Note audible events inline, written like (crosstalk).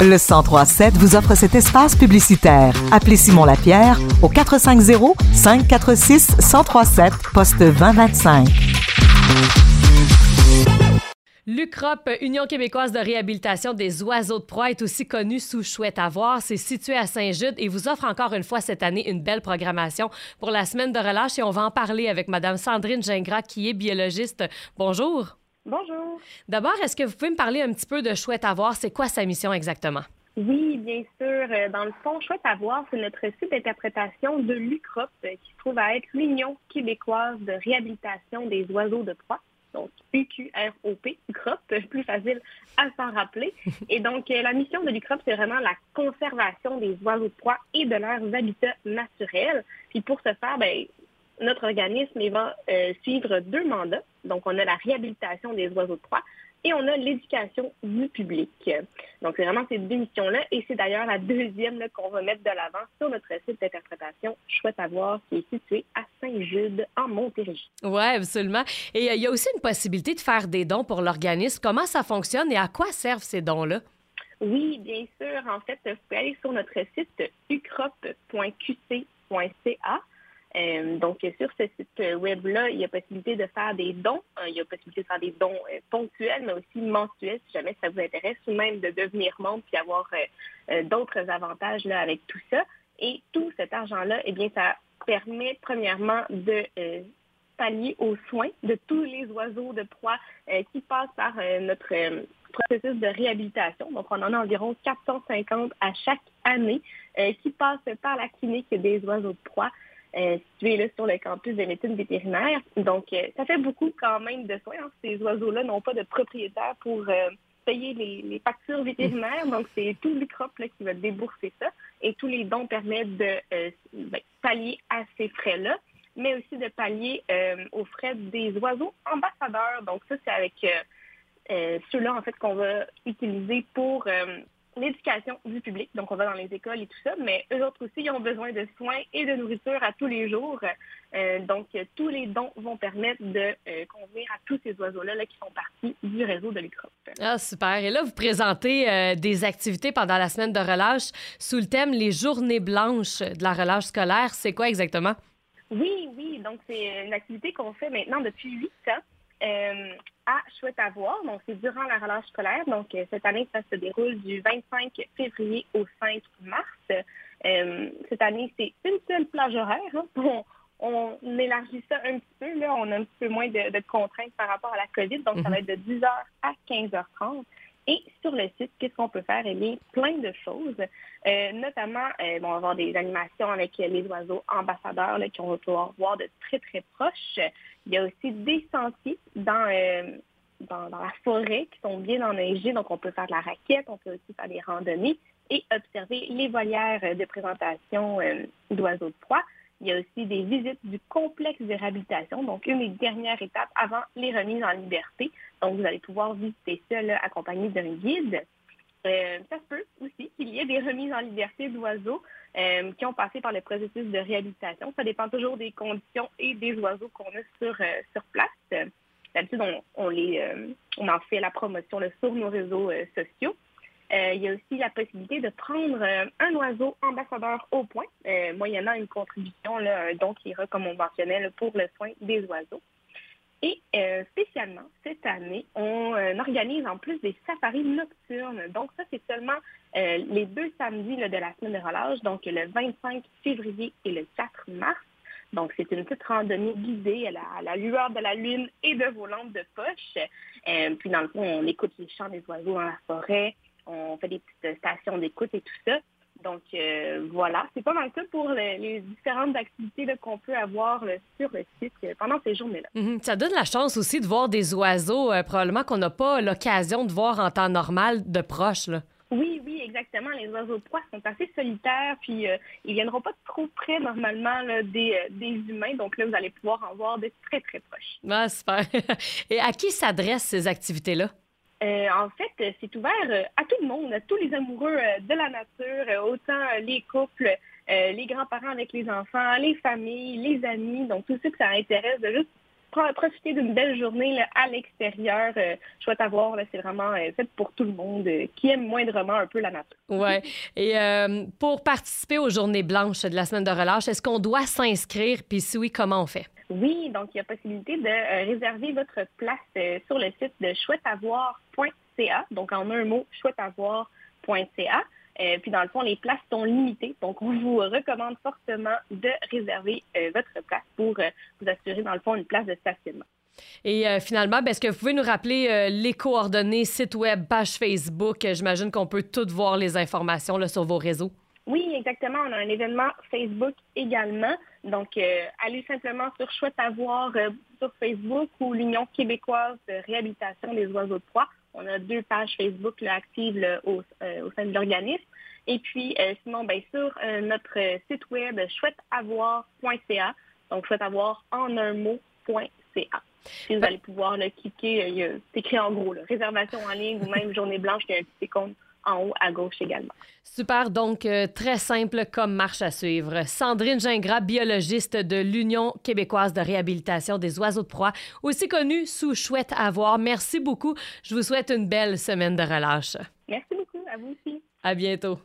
Le 1037 vous offre cet espace publicitaire. Appelez Simon Lapierre au 450 546 1037 poste 2025. L'UCROP, Union québécoise de réhabilitation des oiseaux de proie, est aussi connue sous Chouette à voir. C'est situé à Saint-Jude et vous offre encore une fois cette année une belle programmation pour la semaine de relâche et on va en parler avec Mme Sandrine Gingras qui est biologiste. Bonjour. Bonjour. D'abord, est-ce que vous pouvez me parler un petit peu de Chouette à voir? C'est quoi sa mission exactement? Oui, bien sûr. Euh, dans le fond, Chouette à voir, c'est notre site d'interprétation de l'UCROP qui se trouve à être l'Union québécoise de réhabilitation des oiseaux de proie donc UQROP, UCROP, (laughs) plus facile à s'en rappeler. (laughs) Et donc, euh, la mission de l'UCROP, c'est vraiment la conservation des oiseaux de proie et de leurs habitats naturels. Puis pour ce faire, ben, notre organisme va euh, suivre deux mandats. Donc, on a la réhabilitation des oiseaux de proie et on a l'éducation du public. Donc, c'est vraiment ces deux missions-là. Et c'est d'ailleurs la deuxième qu'on va mettre de l'avant sur notre site d'interprétation Chouette à voir, qui est situé à Saint-Jude, en Montérégie. Oui, absolument. Et euh, il y a aussi une possibilité de faire des dons pour l'organisme. Comment ça fonctionne et à quoi servent ces dons-là? Oui, bien sûr. En fait, vous pouvez aller sur notre site ucrop.qc.ca euh, donc, sur ce site web-là, il y a possibilité de faire des dons. Euh, il y a possibilité de faire des dons euh, ponctuels, mais aussi mensuels, si jamais ça vous intéresse, ou même de devenir membre puis avoir d'autres avantages là, avec tout ça. Et tout cet argent-là, eh bien, ça permet premièrement de pallier aux soins de tous les oiseaux de proie qui passent par notre processus de réhabilitation. Donc, on en a environ 450 à chaque année qui passent par la clinique des oiseaux de proie euh, situé là, sur le campus de médecine vétérinaire. Donc, euh, ça fait beaucoup quand même de soins. Hein. Ces oiseaux-là n'ont pas de propriétaire pour euh, payer les, factures vétérinaires. Donc, c'est tout l'UCROP qui va débourser ça. Et tous les dons permettent de ben, pallier à ces frais-là, mais aussi de pallier aux frais des oiseaux ambassadeurs. Donc, ça, c'est avec ceux-là, en fait, qu'on va utiliser pour l'éducation du public. Donc, on va dans les écoles et tout ça, mais eux autres aussi, ils ont besoin de soins et de nourriture à tous les jours. Euh, donc, tous les dons vont permettre de euh, convenir à tous ces oiseaux-là là, qui font partie du réseau de l'UCROP. Ah, super. Et là, vous présentez euh, des activités pendant la semaine de relâche sous le thème Les journées blanches de la relâche scolaire. C'est quoi exactement? Oui, oui. Donc, c'est une activité qu'on fait maintenant depuis huit ans. Euh, à Chouette à voir. Donc, c'est durant la relâche scolaire. Donc, euh, cette année, ça se déroule du 25 février au 5 mars. Euh, cette année, c'est une seule plage horaire. Hein. On, élargit ça un petit peu. Là. On a un petit peu moins de, contraintes par rapport à la COVID. Donc, ça va mhm. être de 10h à 15h30. Et sur le site, qu'est-ce qu'on peut faire? Eh bien, plein de choses. notamment, on va avoir des animations avec les oiseaux ambassadeurs là, qu'on va pouvoir voir de très, très proches. Il y a aussi des sentiers dans, euh, dans, la forêt qui sont bien enneigés, donc on peut faire de la raquette, on peut aussi faire des randonnées et observer les volières de présentation euh, d'oiseaux de proie. Il y a aussi des visites du complexe de réhabilitation, donc une des dernières étapes avant les remises en liberté. Donc, vous allez pouvoir visiter ça accompagné d'un guide. Euh, ça se peut aussi qu'il y ait des remises en liberté d'oiseaux euh, qui ont passé par le processus de réhabilitation. Ça dépend toujours des conditions et des oiseaux qu'on a sur, euh, sur place. D'habitude, on, les, on en fait la promotion sur nos réseaux sociaux. Il y a aussi la possibilité de prendre un oiseau ambassadeur au point, moyennant une contribution, là, donc qui ira, comme on mentionnait, pour le soin des oiseaux. Et euh, spécialement, cette année, on euh, organise en plus des safaris nocturnes. Donc ça, c'est seulement euh, les deux samedis de la semaine de relâche, donc le 25 février et le 4 mars. Donc, c'est une petite randonnée guidée à la, lueur de la lune et de vos lampes de poche. puis, dans le fond, on écoute les chants des oiseaux dans la forêt, on fait des petites stations d'écoute et tout ça. Donc euh, voilà, c'est pas mal ça pour les, différentes activités qu'on peut avoir sur le site euh, pendant ces journées-là. Mhm. Ça donne la chance aussi de voir des oiseaux euh, probablement qu'on n'a pas l'occasion de voir en temps normal de proche. Oui, oui, exactement. Les oiseaux de proie sont assez solitaires, puis ils viendront pas trop près normalement des, des, humains. Donc là, vous allez pouvoir en voir de très, très proches. Ah, super. (laughs) Et à qui s'adressent ces activités-là? Euh, en fait, c'est ouvert euh, à tout le monde, à tous les amoureux euh, de la nature, autant les couples, les grands-parents avec les enfants, les familles, les amis, donc tous ceux que ça intéresse de juste profiter d'une belle journée à l'extérieur. chouette à voir, c'est vraiment fait pour tout le monde qui aime moindrement un peu la nature. Oui. Et pour participer aux journées blanches de la semaine de relâche, est-ce qu'on doit s'inscrire? Puis si oui, comment on fait? Oui, donc il y a possibilité de réserver votre place sur le site de chouetteavoir.ca. Donc en un mot, chouetteavoir.ca. Euh, puis dans le fond, les places sont limitées. Donc, on vous recommande fortement de réserver euh, votre place pour euh, vous assurer, dans le fond, une place de stationnement. Et finalement, ben, est-ce que vous pouvez nous rappeler les coordonnées, site web, page Facebook? J'imagine qu'on peut toutes voir les informations là, sur vos réseaux. Exactement. On a un événement Facebook également. Donc, allez simplement sur Chouette à voir sur Facebook ou l'Union québécoise de réhabilitation des oiseaux de proie. On a deux pages Facebook actives au, sein de l'organisme. Et puis, euh, sinon, bien sûr, euh, notre site web chouetteavoir.ca. Donc, chouetteavoir en un mot.ca. Si vous allez pouvoir le cliquer, euh, c'est écrit en gros, réservation en ligne ou même journée blanche, il y a un petit icône en haut à gauche également. Super, donc très simple comme marche à suivre. Sandrine Gingras, biologiste de l'Union québécoise de réhabilitation des oiseaux de proie, aussi connue sous Chouette à voir. Merci beaucoup. Je vous souhaite une belle semaine de relâche. Merci beaucoup, à vous aussi. À bientôt.